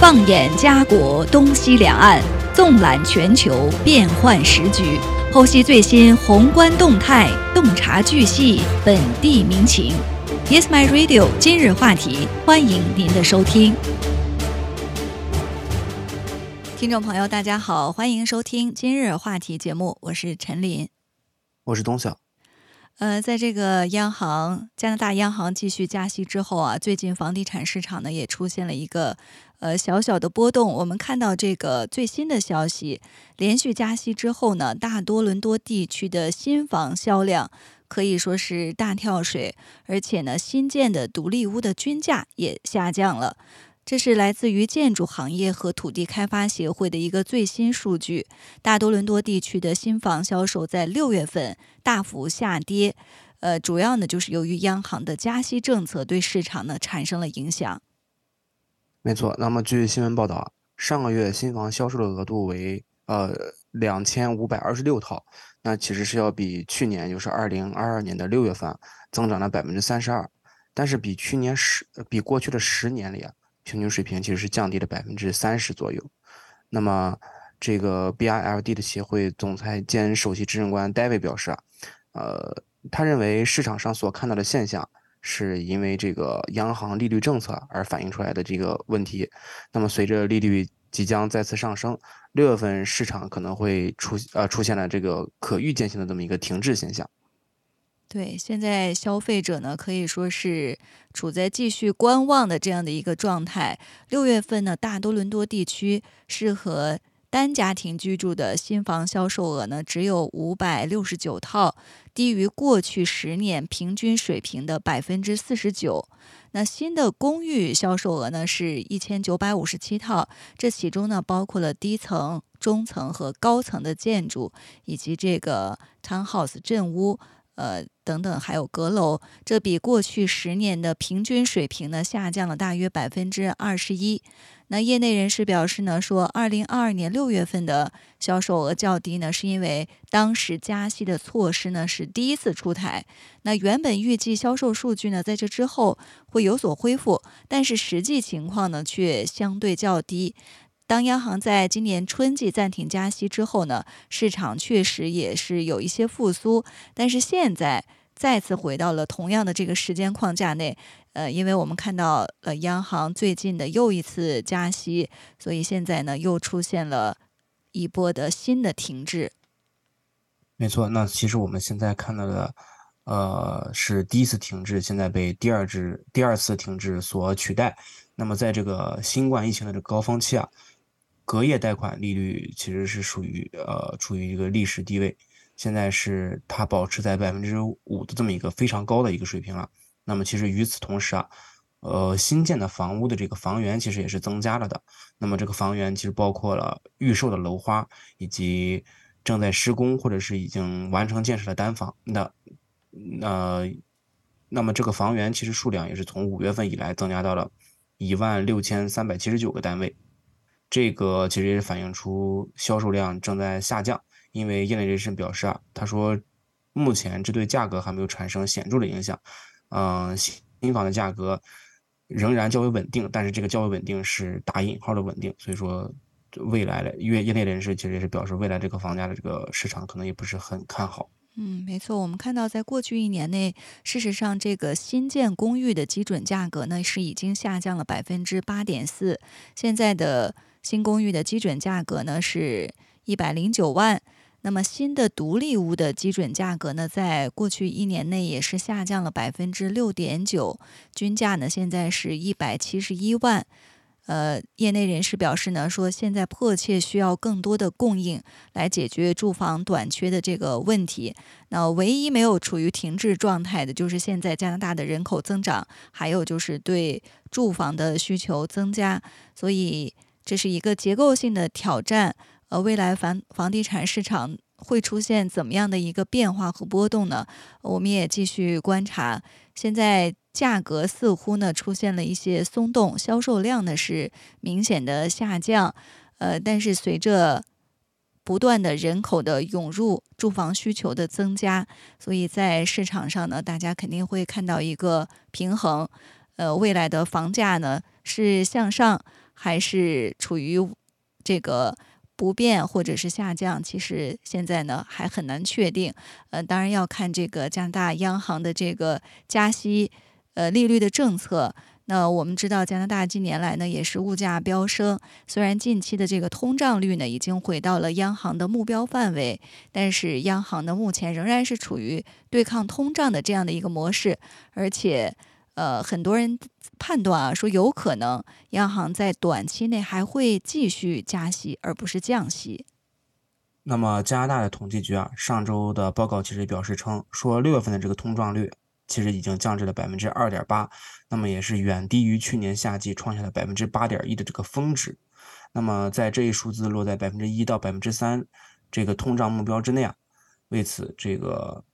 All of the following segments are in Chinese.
放眼家国东西两岸，纵览全球变幻时局，剖析最新宏观动态，洞察巨细本地民情。Yes, my radio。今日话题，欢迎您的收听。听众朋友，大家好，欢迎收听今日话题节目，我是陈琳，我是东晓。呃，在这个央行加拿大央行继续加息之后啊，最近房地产市场呢也出现了一个呃小小的波动。我们看到这个最新的消息，连续加息之后呢，大多伦多地区的新房销量可以说是大跳水，而且呢，新建的独立屋的均价也下降了。这是来自于建筑行业和土地开发协会的一个最新数据。大多伦多地区的新房销售在六月份大幅下跌，呃，主要呢就是由于央行的加息政策对市场呢产生了影响。没错，那么据新闻报道，上个月新房销售的额度为呃两千五百二十六套，那其实是要比去年就是二零二二年的六月份增长了百分之三十二，但是比去年十比过去的十年里啊。平均水平其实是降低了百分之三十左右。那么，这个 BILD 的协会总裁兼首席执政官 David 表示啊，呃，他认为市场上所看到的现象是因为这个央行利率政策而反映出来的这个问题。那么，随着利率即将再次上升，六月份市场可能会出呃出现了这个可预见性的这么一个停滞现象。对，现在消费者呢可以说是处在继续观望的这样的一个状态。六月份呢，大多伦多地区适合单家庭居住的新房销售额呢只有五百六十九套，低于过去十年平均水平的百分之四十九。那新的公寓销售额呢是一千九百五十七套，这其中呢包括了低层、中层和高层的建筑，以及这个 townhouse 镇屋。呃，等等，还有阁楼，这比过去十年的平均水平呢下降了大约百分之二十一。那业内人士表示呢，说二零二二年六月份的销售额较低呢，是因为当时加息的措施呢是第一次出台。那原本预计销售数据呢在这之后会有所恢复，但是实际情况呢却相对较低。当央行在今年春季暂停加息之后呢，市场确实也是有一些复苏，但是现在再次回到了同样的这个时间框架内。呃，因为我们看到了央行最近的又一次加息，所以现在呢又出现了一波的新的停滞。没错，那其实我们现在看到的，呃，是第一次停滞，现在被第二次第二次停滞所取代。那么在这个新冠疫情的这个高峰期啊。隔夜贷款利率其实是属于呃处于一个历史低位，现在是它保持在百分之五的这么一个非常高的一个水平了。那么其实与此同时啊，呃新建的房屋的这个房源其实也是增加了的。那么这个房源其实包括了预售的楼花以及正在施工或者是已经完成建设的单房。那那那么这个房源其实数量也是从五月份以来增加到了一万六千三百七十九个单位。这个其实也是反映出销售量正在下降，因为业内人士表示啊，他说目前这对价格还没有产生显著的影响，嗯，新房的价格仍然较为稳定，但是这个较为稳定是打引号的稳定，所以说未来的业业内人士其实也是表示，未来这个房价的这个市场可能也不是很看好。嗯，没错，我们看到在过去一年内，事实上这个新建公寓的基准价格呢是已经下降了百分之八点四，现在的。新公寓的基准价格呢是一百零九万，那么新的独立屋的基准价格呢，在过去一年内也是下降了百分之六点九，均价呢现在是一百七十一万。呃，业内人士表示呢，说现在迫切需要更多的供应来解决住房短缺的这个问题。那唯一没有处于停滞状态的，就是现在加拿大的人口增长，还有就是对住房的需求增加，所以。这是一个结构性的挑战，呃，未来房房地产市场会出现怎么样的一个变化和波动呢？我们也继续观察。现在价格似乎呢出现了一些松动，销售量呢是明显的下降，呃，但是随着不断的人口的涌入，住房需求的增加，所以在市场上呢，大家肯定会看到一个平衡。呃，未来的房价呢是向上还是处于这个不变或者是下降？其实现在呢还很难确定。呃，当然要看这个加拿大央行的这个加息呃利率的政策。那我们知道，加拿大近年来呢也是物价飙升，虽然近期的这个通胀率呢已经回到了央行的目标范围，但是央行呢目前仍然是处于对抗通胀的这样的一个模式，而且，呃，很多人判断啊说有可能央行在短期内还会继续加息，而不是降息。那么加拿大的统计局啊上周的报告其实表示称说六月份的这个通胀率。其实已经降至了百分之二点八，那么也是远低于去年夏季创下的百分之八点一的这个峰值。那么在这一数字落在百分之一到百分之三这个通胀目标之内啊。为此，这个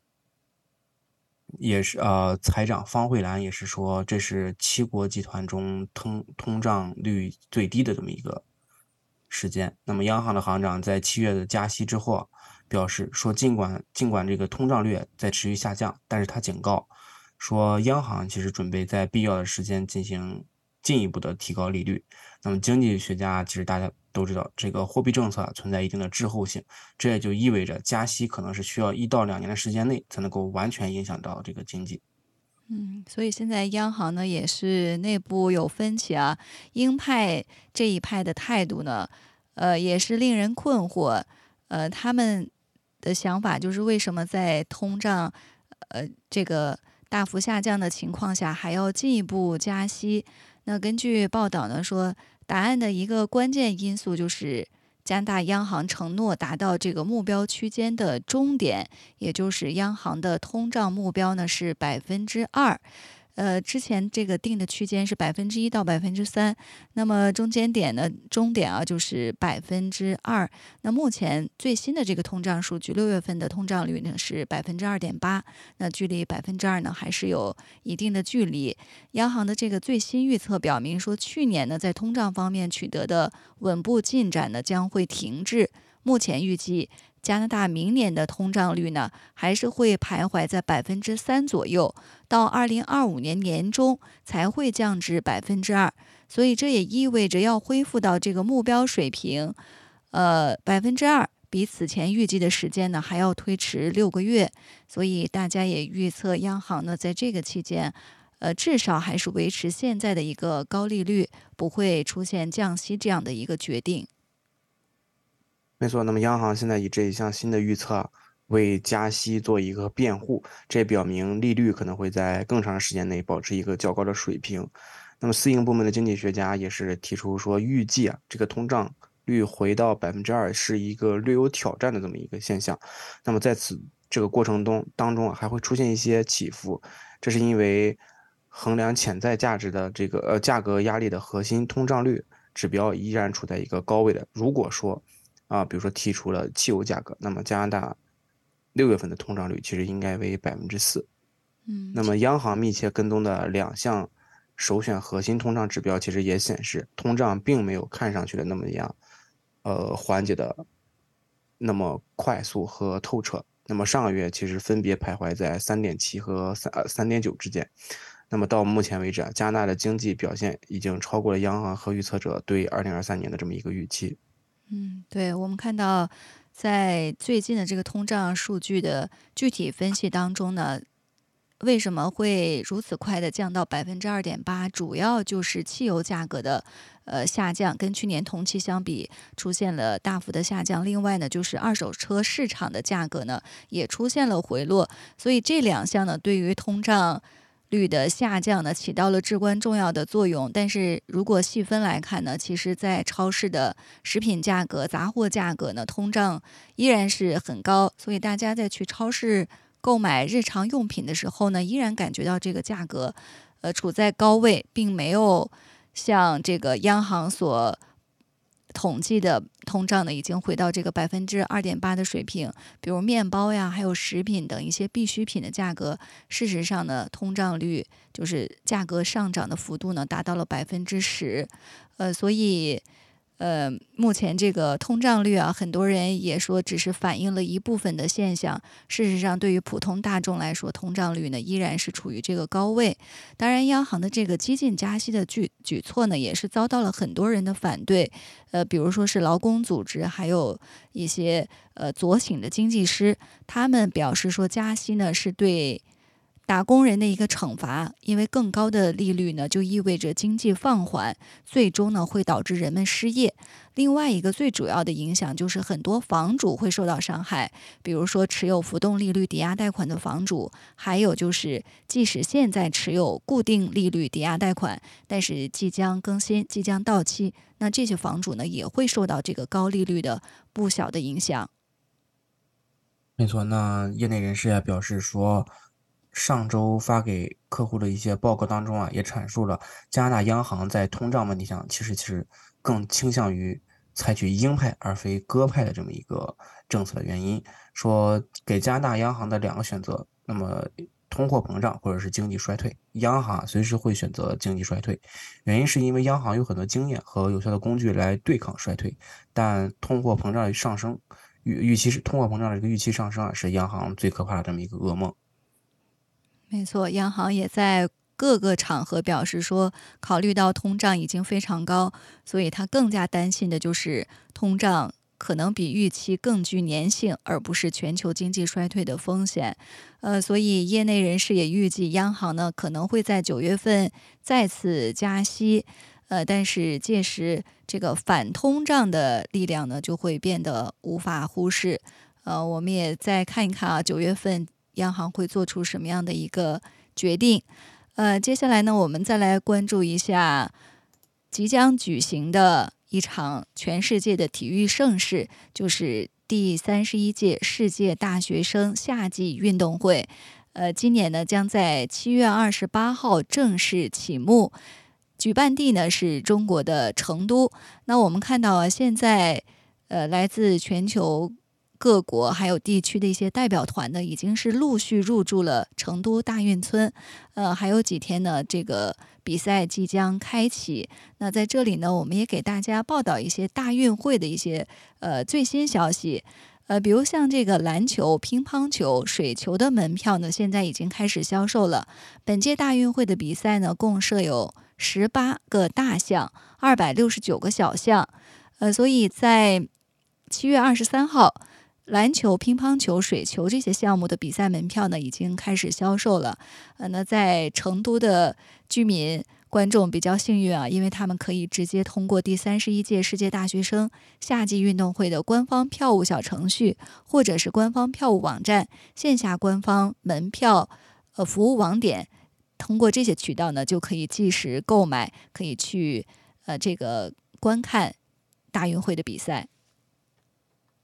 也是呃，财长方慧兰也是说，这是七国集团中通通胀率最低的这么一个时间。那么央行的行长在七月的加息之后表示说，尽管尽管这个通胀率在持续下降，但是他警告。说央行其实准备在必要的时间进行进一步的提高利率。那么经济学家其实大家都知道，这个货币政策存在一定的滞后性，这也就意味着加息可能是需要一到两年的时间内才能够完全影响到这个经济。嗯，所以现在央行呢也是内部有分歧啊，鹰派这一派的态度呢，呃也是令人困惑。呃，他们的想法就是为什么在通胀呃这个。大幅下降的情况下，还要进一步加息。那根据报道呢，说答案的一个关键因素就是加大央行承诺达到这个目标区间的终点，也就是央行的通胀目标呢是百分之二。呃，之前这个定的区间是百分之一到百分之三，那么中间点呢，终点啊就是百分之二。那目前最新的这个通胀数据，六月份的通胀率呢是百分之二点八，那距离百分之二呢还是有一定的距离。央行的这个最新预测表明说，去年呢在通胀方面取得的稳步进展呢将会停滞。目前预计。加拿大明年的通胀率呢，还是会徘徊在百分之三左右，到二零二五年年中才会降至百分之二。所以这也意味着要恢复到这个目标水平，呃，百分之二，比此前预计的时间呢还要推迟六个月。所以大家也预测，央行呢在这个期间，呃，至少还是维持现在的一个高利率，不会出现降息这样的一个决定。没错，那么央行现在以这一项新的预测为加息做一个辩护，这也表明利率可能会在更长时间内保持一个较高的水平。那么私营部门的经济学家也是提出说，预计啊这个通胀率回到百分之二是一个略有挑战的这么一个现象。那么在此这个过程中当中啊还会出现一些起伏，这是因为衡量潜在价值的这个呃价格压力的核心通胀率指标依然处在一个高位的。如果说啊，比如说剔除了汽油价格，那么加拿大六月份的通胀率其实应该为百分之四。嗯，那么央行密切跟踪的两项首选核心通胀指标，其实也显示通胀并没有看上去的那么样，呃，缓解的那么快速和透彻。那么上个月其实分别徘徊在三点七和三呃三点九之间。那么到目前为止啊，加拿大的经济表现已经超过了央行和预测者对二零二三年的这么一个预期。嗯，对，我们看到，在最近的这个通胀数据的具体分析当中呢，为什么会如此快的降到百分之二点八？主要就是汽油价格的呃下降，跟去年同期相比出现了大幅的下降。另外呢，就是二手车市场的价格呢也出现了回落，所以这两项呢对于通胀。率的下降呢，起到了至关重要的作用。但是如果细分来看呢，其实，在超市的食品价格、杂货价格呢，通胀依然是很高。所以大家在去超市购买日常用品的时候呢，依然感觉到这个价格，呃，处在高位，并没有像这个央行所。统计的通胀呢，已经回到这个百分之二点八的水平。比如面包呀，还有食品等一些必需品的价格，事实上呢，通胀率就是价格上涨的幅度呢，达到了百分之十。呃，所以呃，目前这个通胀率啊，很多人也说只是反映了一部分的现象。事实上，对于普通大众来说，通胀率呢依然是处于这个高位。当然，央行的这个激进加息的举举措呢，也是遭到了很多人的反对。呃，比如说是劳工组织，还有一些呃左倾的经济师，他们表示说，加息呢是对。打工人的一个惩罚，因为更高的利率呢，就意味着经济放缓，最终呢会导致人们失业。另外一个最主要的影响就是很多房主会受到伤害，比如说持有浮动利率抵押贷款的房主，还有就是即使现在持有固定利率抵押贷款，但是即将更新、即将到期，那这些房主呢也会受到这个高利率的不小的影响。没错，那业内人士也表示说。上周发给客户的一些报告当中啊，也阐述了加拿大央行在通胀问题上，其实其实更倾向于采取鹰派而非鸽派的这么一个政策的原因。说给加拿大央行的两个选择，那么通货膨胀或者是经济衰退，央行随时会选择经济衰退。原因是因为央行有很多经验和有效的工具来对抗衰退，但通货膨胀上升预预期是通货膨胀的一个预期上升啊，是央行最可怕的这么一个噩梦。没错，央行也在各个场合表示说，考虑到通胀已经非常高，所以他更加担心的就是通胀可能比预期更具粘性，而不是全球经济衰退的风险。呃，所以业内人士也预计，央行呢可能会在九月份再次加息。呃，但是届时这个反通胀的力量呢就会变得无法忽视。呃，我们也再看一看啊，九月份。央行会做出什么样的一个决定？呃，接下来呢，我们再来关注一下即将举行的一场全世界的体育盛事，就是第三十一届世界大学生夏季运动会。呃，今年呢将在七月二十八号正式启幕，举办地呢是中国的成都。那我们看到啊，现在呃来自全球。各国还有地区的一些代表团呢，已经是陆续入驻了成都大运村。呃，还有几天呢，这个比赛即将开启。那在这里呢，我们也给大家报道一些大运会的一些呃最新消息。呃，比如像这个篮球、乒乓球、水球的门票呢，现在已经开始销售了。本届大运会的比赛呢，共设有十八个大项，二百六十九个小项。呃，所以在七月二十三号。篮球、乒乓球、水球这些项目的比赛门票呢，已经开始销售了。呃，那在成都的居民观众比较幸运啊，因为他们可以直接通过第三十一届世界大学生夏季运动会的官方票务小程序，或者是官方票务网站、线下官方门票呃服务网点，通过这些渠道呢，就可以即时购买，可以去呃这个观看大运会的比赛。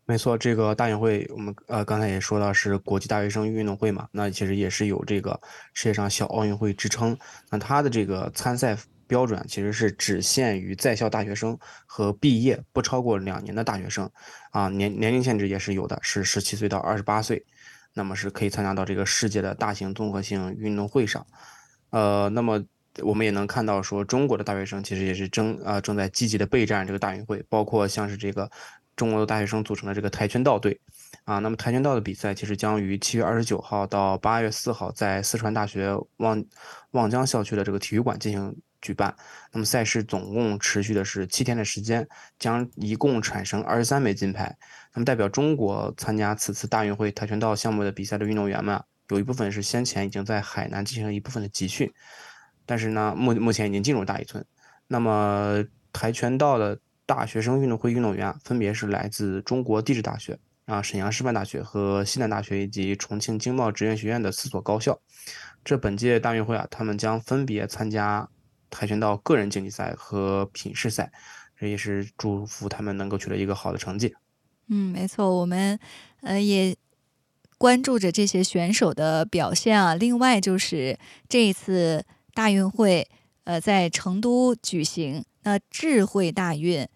没错，这个大运会我们呃刚才也说到是国际大学生运动会嘛，那其实也是有这个世界上小奥运会之称。那它的这个参赛标准其实是只限于在校大学生和毕业不超过两年的大学生，啊年年龄限制也是有的，是十七岁到二十八岁，那么是可以参加到这个世界的大型综合性运动会上。呃，那么我们也能看到说中国的大学生其实也是正呃正在积极的备战这个大运会，包括像是这个。中国的大学生组成的这个跆拳道队，啊，那么跆拳道的比赛其实将于七月二十九号到八月四号在四川大学望望江校区的这个体育馆进行举办。那么赛事总共持续的是七天的时间，将一共产生二十三枚金牌。那么代表中国参加此次大运会跆拳道项目的比赛的运动员们，有一部分是先前已经在海南进行了一部分的集训，但是呢，目目前已经进入大一村。那么跆拳道的。大学生运动会运动员分别是来自中国地质大学、啊沈阳师范大学和西南大学以及重庆经贸职业学院的四所高校。这本届大运会啊，他们将分别参加跆拳道个人竞技赛和品试赛。这也是祝福他们能够取得一个好的成绩。嗯，没错，我们呃也关注着这些选手的表现啊。另外就是这一次大运会呃在成都举行，那智慧大运。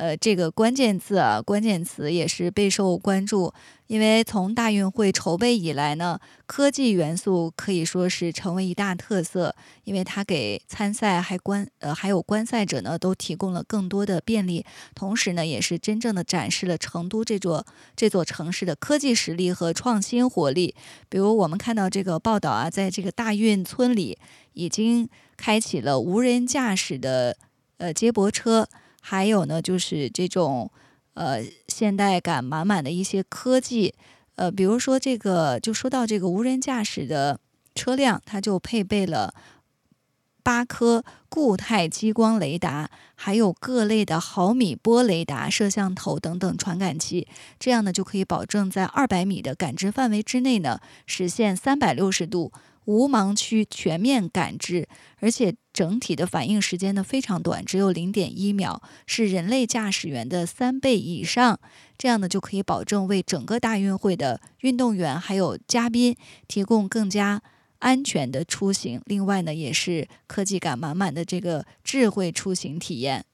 呃，这个关键字啊，关键词也是备受关注。因为从大运会筹备以来呢，科技元素可以说是成为一大特色，因为它给参赛还观呃还有观赛者呢都提供了更多的便利，同时呢也是真正的展示了成都这座这座城市的科技实力和创新活力。比如我们看到这个报道啊，在这个大运村里已经开启了无人驾驶的呃接驳车，还有呢就是这种。呃，现代感满满的一些科技，呃，比如说这个，就说到这个无人驾驶的车辆，它就配备了八颗固态激光雷达，还有各类的毫米波雷达、摄像头等等传感器，这样呢就可以保证在二百米的感知范围之内呢，实现三百六十度。无盲区全面感知，而且整体的反应时间呢非常短，只有零点一秒，是人类驾驶员的三倍以上。这样呢就可以保证为整个大运会的运动员还有嘉宾提供更加安全的出行。另外呢，也是科技感满满的这个智慧出行体验。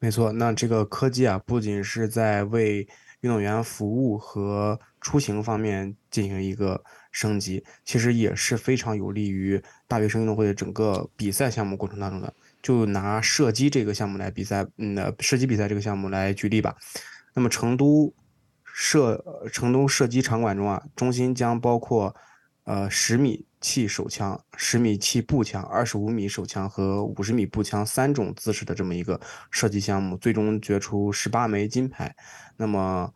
没错，那这个科技啊，不仅是在为运动员服务和出行方面进行一个升级，其实也是非常有利于大学生运动会的整个比赛项目过程当中的。就拿射击这个项目来比赛，嗯，射击比赛这个项目来举例吧。那么成都射成都射击场馆中啊，中心将包括呃十米气手枪、十米气步枪、二十五米手枪和五十米步枪三种姿势的这么一个射击项目，最终决出十八枚金牌。那么，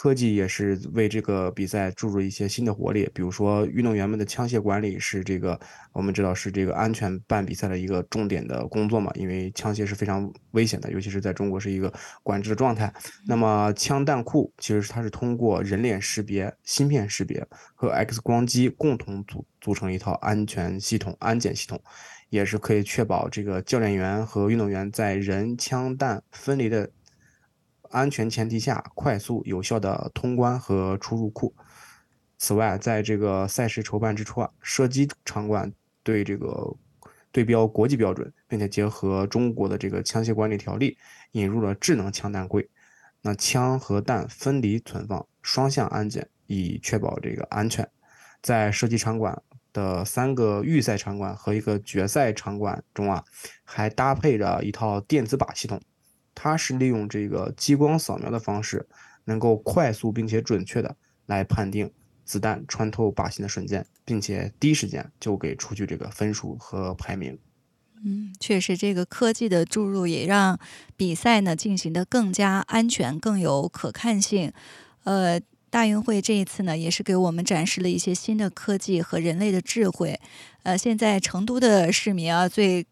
科技也是为这个比赛注入一些新的活力。比如说，运动员们的枪械管理是这个我们知道是这个安全办比赛的一个重点的工作嘛，因为枪械是非常危险的，尤其是在中国是一个管制的状态。那么，枪弹库其实它是通过人脸识别、芯片识别和 X 光机共同组组成一套安全系统、安检系统，也是可以确保这个教练员和运动员在人枪弹分离的。安全前提下，快速有效的通关和出入库。此外，在这个赛事筹办之初啊，射击场馆对这个对标国际标准，并且结合中国的这个枪械管理条例，引入了智能枪弹柜。那枪和弹分离存放，双向安检，以确保这个安全。在射击场馆的三个预赛场馆和一个决赛场馆中啊，还搭配着一套电子靶系统。它是利用这个激光扫描的方式，能够快速并且准确的来判定子弹穿透靶心的瞬间，并且第一时间就给出具这个分数和排名。嗯，确实，这个科技的注入也让比赛呢进行的更加安全，更有可看性。呃，大运会这一次呢，也是给我们展示了一些新的科技和人类的智慧。呃，现在成都的市民啊，最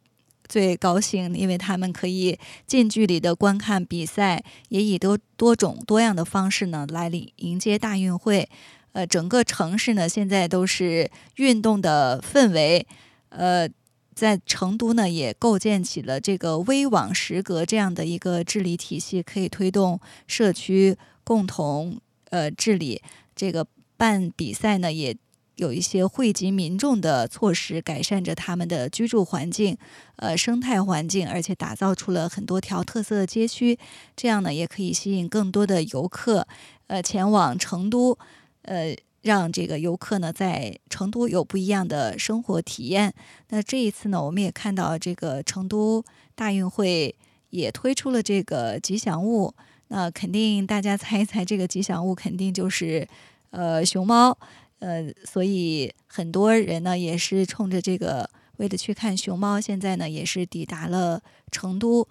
最高兴，因为他们可以近距离的观看比赛，也以多多种多样的方式呢来迎迎接大运会。呃，整个城市呢现在都是运动的氛围。呃，在成都呢也构建起了这个微网十格这样的一个治理体系，可以推动社区共同呃治理。这个办比赛呢也。有一些惠及民众的措施，改善着他们的居住环境，呃，生态环境，而且打造出了很多条特色街区，这样呢，也可以吸引更多的游客，呃，前往成都，呃，让这个游客呢在成都有不一样的生活体验。那这一次呢，我们也看到这个成都大运会也推出了这个吉祥物，那肯定大家猜一猜，这个吉祥物肯定就是呃熊猫。呃，所以很多人呢也是冲着这个，为了去看熊猫，现在呢也是抵达了成都。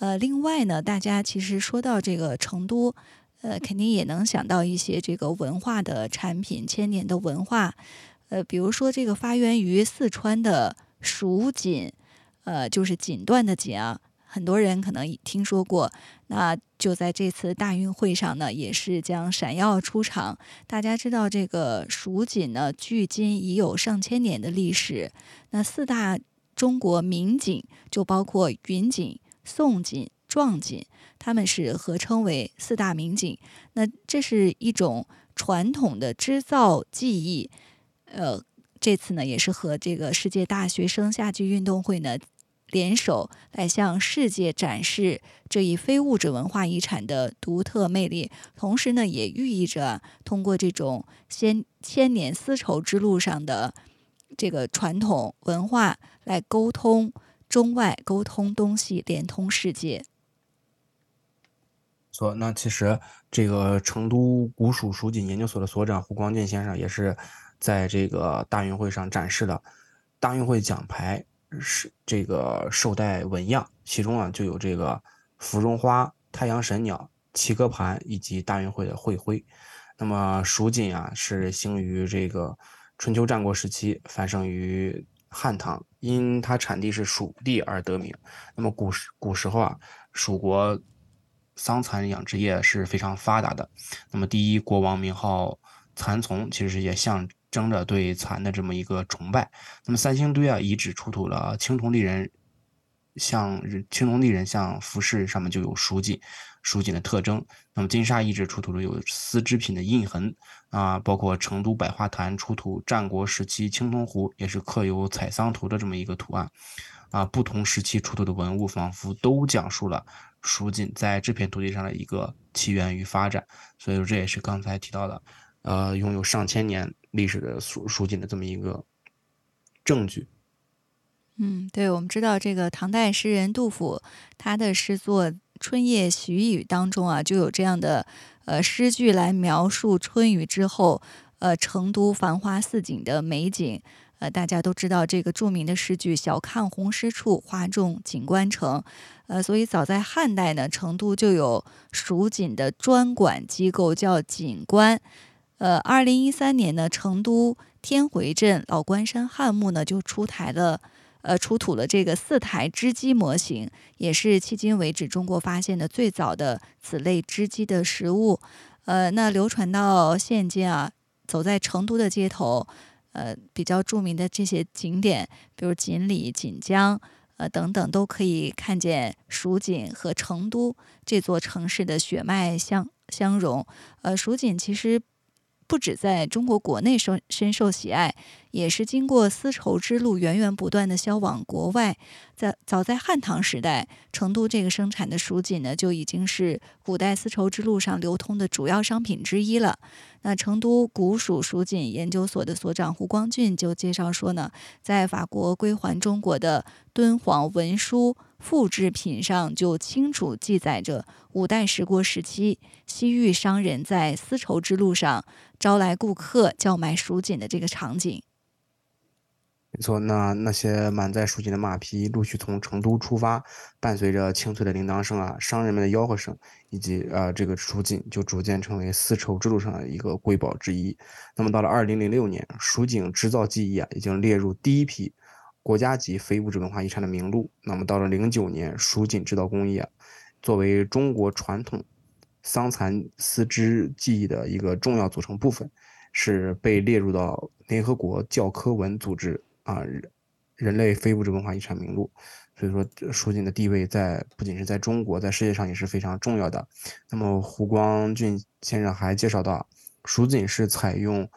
呃，另外呢，大家其实说到这个成都，呃，肯定也能想到一些这个文化的产品，千年的文化。呃，比如说这个发源于四川的蜀锦，呃，就是锦缎的锦啊。很多人可能听说过，那就在这次大运会上呢，也是将闪耀出场。大家知道这个蜀锦呢，距今已有上千年的历史。那四大中国名锦就包括云锦、宋锦、壮锦，他们是合称为四大名锦。那这是一种传统的织造技艺，呃，这次呢也是和这个世界大学生夏季运动会呢。联手来向世界展示这一非物质文化遗产的独特魅力，同时呢，也寓意着通过这种千千年丝绸之路上的这个传统文化来沟通中外、沟通东西、连通世界。说，那其实这个成都古蜀蜀锦研究所的所长胡光俊先生也是在这个大运会上展示了大运会奖牌是这个绶带纹样，其中啊就有这个芙蓉花、太阳神鸟、七歌盘以及大运会的会徽。那么蜀锦啊是兴于这个春秋战国时期，繁盛于汉唐，因它产地是蜀地而得名。那么古时古时候啊，蜀国。桑蚕养殖业是非常发达的，那么第一国王名号蚕丛，其实也象征着对蚕的这么一个崇拜。那么三星堆啊遗址出土了青铜立人，像青铜立人像服饰上面就有蜀锦，蜀锦的特征。那么金沙遗址出土了有丝织品的印痕啊，包括成都百花坛出土战国时期青铜壶，也是刻有采桑图的这么一个图案。啊，不同时期出土的文物仿佛都讲述了蜀锦在这片土地上的一个起源与发展，所以说这也是刚才提到的，呃，拥有上千年历史的蜀蜀锦的这么一个证据。嗯，对，我们知道这个唐代诗人杜甫他的诗作《春夜喜雨》当中啊，就有这样的呃诗句来描述春雨之后，呃，成都繁花似锦的美景。呃，大家都知道这个著名的诗句“晓看红湿处，花重锦官城”。呃，所以早在汉代呢，成都就有蜀锦的专管机构，叫锦官。呃，二零一三年呢，成都天回镇老关山汉墓呢就出台了，呃，出土了这个四台织机模型，也是迄今为止中国发现的最早的此类织机的实物。呃，那流传到现今啊，走在成都的街头。呃，比较著名的这些景点，比如锦里、锦江，呃等等，都可以看见蜀锦和成都这座城市的血脉相相融。呃，蜀锦其实。不止在中国国内受深受喜爱，也是经过丝绸之路源源不断的销往国外。在早在汉唐时代，成都这个生产的蜀锦呢，就已经是古代丝绸之路上流通的主要商品之一了。那成都古蜀蜀锦研究所的所长胡光俊就介绍说呢，在法国归还中国的敦煌文书。复制品上就清楚记载着五代十国时期西域商人在丝绸之路上招来顾客叫卖蜀锦的这个场景。没错，那那些满载蜀锦的马匹陆续从成都出发，伴随着清脆的铃铛声啊，商人们的吆喝声，以及呃这个蜀锦就逐渐成为丝绸之路上的一个瑰宝之一。那么到了二零零六年，蜀锦织造技艺啊已经列入第一批。国家级非物质文化遗产的名录。那么到了零九年，蜀锦制造工艺啊，作为中国传统桑蚕丝织技艺的一个重要组成部分，是被列入到联合国教科文组织啊人类非物质文化遗产名录。所以说，蜀锦的地位在不仅是在中国，在世界上也是非常重要的。那么胡光俊先生还介绍到，蜀锦是采用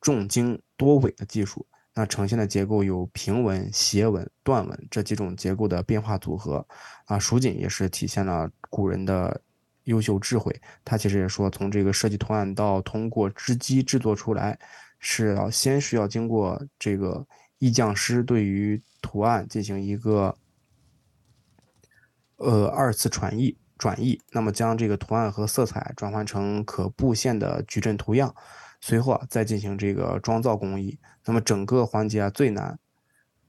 重经多纬的技术。那呈现的结构有平纹、斜纹、断纹这几种结构的变化组合，啊，蜀锦也是体现了古人的优秀智慧。他其实也说，从这个设计图案到通过织机制作出来，是要先是要经过这个意匠师对于图案进行一个呃二次传译转译，那么将这个图案和色彩转换成可布线的矩阵图样。随后啊，再进行这个装造工艺。那么整个环节啊最难，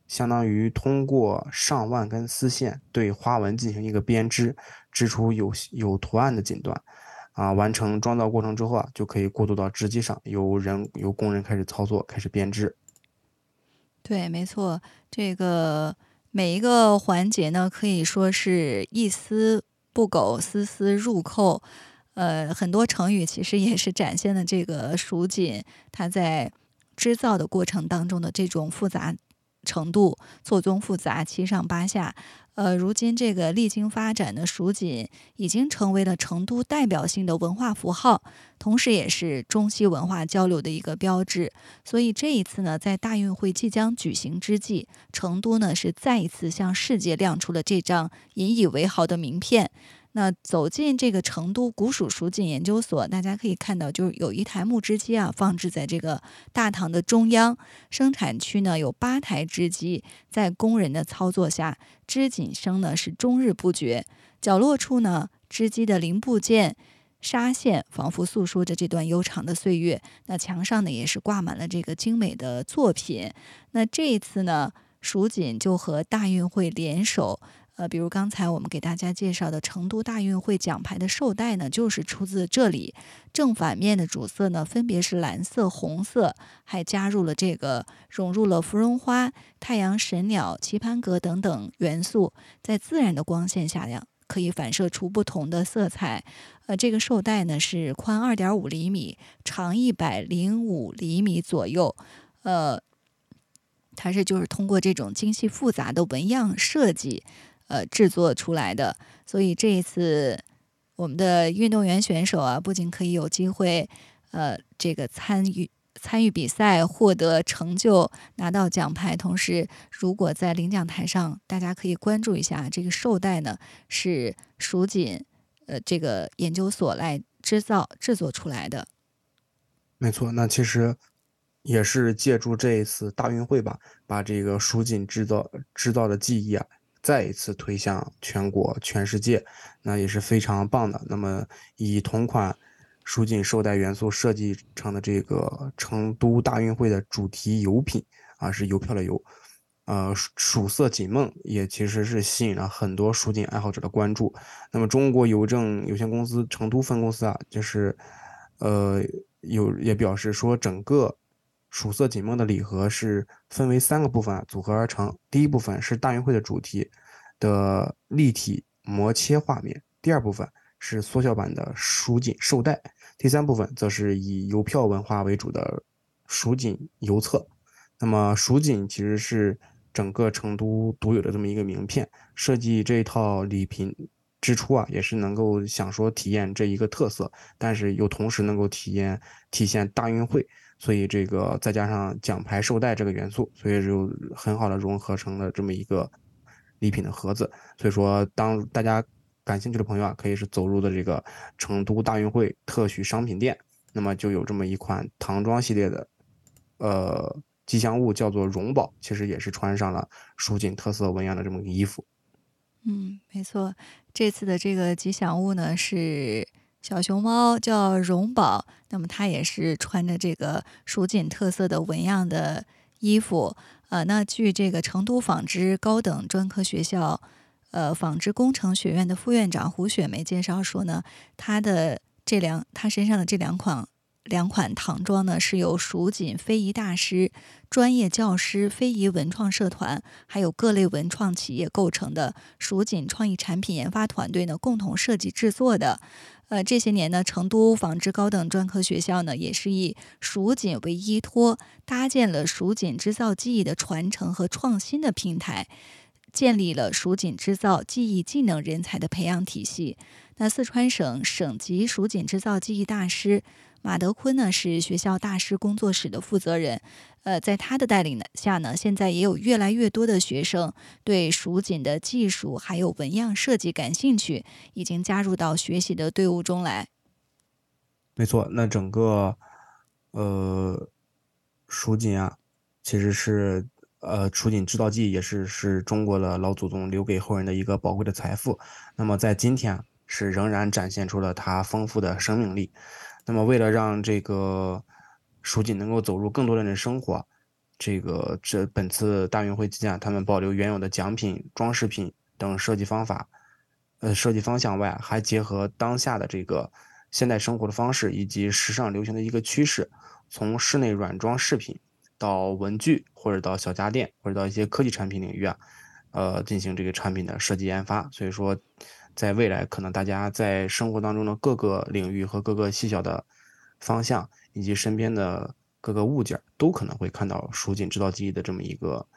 相当于通过上万根丝线对花纹进行一个编织，织出有有图案的锦缎。啊，完成装造过程之后啊，就可以过渡到织机上，由人由工人开始操作，开始编织。对，没错，这个每一个环节呢，可以说是一丝不苟，丝丝入扣。呃，很多成语其实也是展现了这个蜀锦它在织造的过程当中的这种复杂程度，错综复杂，七上八下。呃，如今这个历经发展的蜀锦已经成为了成都代表性的文化符号，同时也是中西文化交流的一个标志。所以这一次呢，在大运会即将举行之际，成都呢是再一次向世界亮出了这张引以为豪的名片。那走进这个成都古蜀蜀锦研究所，大家可以看到，就是有一台木织机啊，放置在这个大堂的中央。生产区呢有八台织机，在工人的操作下，织锦声呢是终日不绝。角落处呢，织机的零部件、纱线，仿佛诉说着这段悠长的岁月。那墙上呢，也是挂满了这个精美的作品。那这一次呢，蜀锦就和大运会联手。呃，比如刚才我们给大家介绍的成都大运会奖牌的绶带呢，就是出自这里。正反面的主色呢，分别是蓝色、红色，还加入了这个融入了芙蓉花、太阳神鸟、棋盘格等等元素，在自然的光线下呀，可以反射出不同的色彩。呃，这个绶带呢是宽二点五厘米，长一百零五厘米左右。呃，它是就是通过这种精细复杂的纹样设计。呃，制作出来的，所以这一次我们的运动员选手啊，不仅可以有机会，呃，这个参与参与比赛，获得成就，拿到奖牌，同时，如果在领奖台上，大家可以关注一下这个绶带呢，是蜀锦呃这个研究所来制造制作出来的。没错，那其实也是借助这一次大运会吧，把这个蜀锦制造制造的技艺啊。再一次推向全国、全世界，那也是非常棒的。那么，以同款蜀锦绶带元素设计成的这个成都大运会的主题邮品啊，是邮票的邮，呃，蜀色锦梦也其实是吸引了很多蜀锦爱好者的关注。那么，中国邮政有限公司成都分公司啊，就是呃有也表示说，整个。蜀色锦梦的礼盒是分为三个部分组合而成。第一部分是大运会的主题的立体模切画面，第二部分是缩小版的蜀锦绶带，第三部分则是以邮票文化为主的蜀锦邮册。那么蜀锦其实是整个成都独有的这么一个名片，设计这一套礼品之初啊，也是能够想说体验这一个特色，但是又同时能够体验体现大运会。所以这个再加上奖牌绶带这个元素，所以就很好的融合成了这么一个礼品的盒子。所以说，当大家感兴趣的朋友啊，可以是走入的这个成都大运会特许商品店，那么就有这么一款唐装系列的呃吉祥物，叫做荣宝，其实也是穿上了蜀锦特色纹样的这么个衣服。嗯，没错，这次的这个吉祥物呢是。小熊猫叫荣宝，那么它也是穿着这个蜀锦特色的纹样的衣服。呃，那据这个成都纺织高等专科学校，呃，纺织工程学院的副院长胡雪梅介绍说呢，他的这两他身上的这两款两款唐装呢，是由蜀锦非遗大师、专业教师、非遗文创社团，还有各类文创企业构成的蜀锦创意产品研发团队呢共同设计制作的。呃，这些年呢，成都纺织高等专科学校呢，也是以蜀锦为依托，搭建了蜀锦织造技艺的传承和创新的平台，建立了蜀锦织造技艺技能人才的培养体系。那四川省省级蜀锦织造技艺大师。马德坤呢是学校大师工作室的负责人，呃，在他的带领下呢，现在也有越来越多的学生对蜀锦的技术还有纹样设计感兴趣，已经加入到学习的队伍中来。没错，那整个呃蜀锦啊，其实是呃蜀锦制造技艺也是是中国的老祖宗留给后人的一个宝贵的财富。那么在今天是仍然展现出了它丰富的生命力。那么，为了让这个蜀锦能够走入更多的人生活，这个这本次大运会期间，他们保留原有的奖品、装饰品等设计方法，呃，设计方向外，还结合当下的这个现代生活的方式以及时尚流行的一个趋势，从室内软装饰品到文具，或者到小家电，或者到一些科技产品领域啊，呃，进行这个产品的设计研发。所以说。在未来，可能大家在生活当中的各个领域和各个细小的方向，以及身边的各个物件，都可能会看到蜀锦制造技艺的这么一个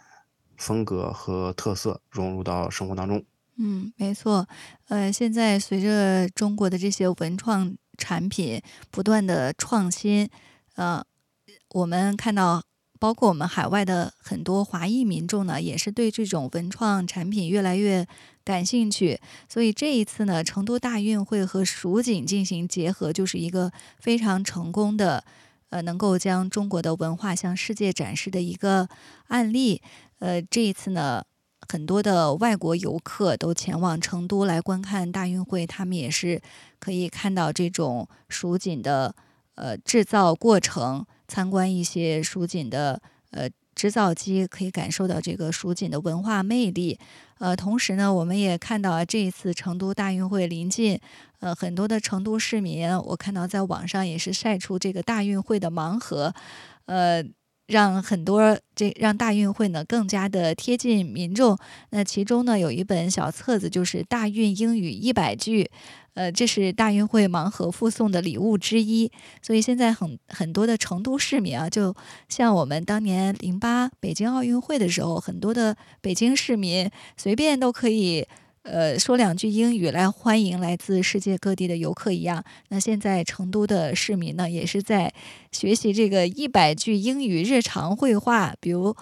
风格和特色融入到生活当中。嗯，没错。呃，现在随着中国的这些文创产品不断的创新，呃，我们看到。包括我们海外的很多华裔民众呢，也是对这种文创产品越来越感兴趣。所以这一次呢，成都大运会和蜀锦进行结合，就是一个非常成功的，呃，能够将中国的文化向世界展示的一个案例。呃，这一次呢，很多的外国游客都前往成都来观看大运会，他们也是可以看到这种蜀锦的呃制造过程。参观一些蜀锦的呃织造机，可以感受到这个蜀锦的文化魅力。呃，同时呢，我们也看到啊，这一次成都大运会临近，呃，很多的成都市民，我看到在网上也是晒出这个大运会的盲盒，呃。让很多这让大运会呢更加的贴近民众。那其中呢有一本小册子，就是大运英语一百句，呃，这是大运会盲盒附送的礼物之一。所以现在很很多的成都市民啊，就像我们当年零八北京奥运会的时候，很多的北京市民随便都可以。呃，说两句英语来欢迎来自世界各地的游客一样。那现在成都的市民呢，也是在学习这个一百句英语日常会话，比如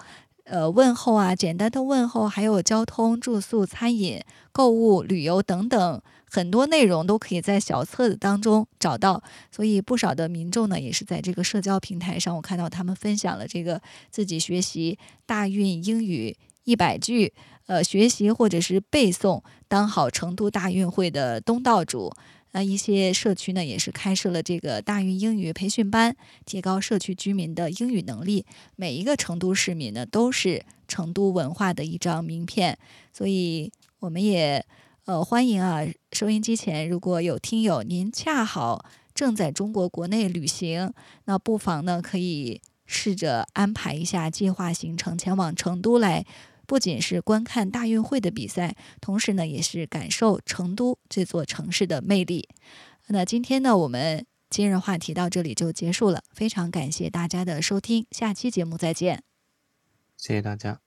呃问候啊，简单的问候，还有交通、住宿、餐饮、购物、旅游等等很多内容都可以在小册子当中找到。所以不少的民众呢，也是在这个社交平台上，我看到他们分享了这个自己学习大运英语一百句。呃，学习或者是背诵，当好成都大运会的东道主。那一些社区呢，也是开设了这个大运英语培训班，提高社区居民的英语能力。每一个成都市民呢，都是成都文化的一张名片。所以，我们也呃欢迎啊，收音机前如果有听友，您恰好正在中国国内旅行，那不妨呢可以试着安排一下计划行程，前往成都来。不仅是观看大运会的比赛，同时呢，也是感受成都这座城市的魅力。那今天呢，我们今日话题到这里就结束了，非常感谢大家的收听，下期节目再见。谢谢大家。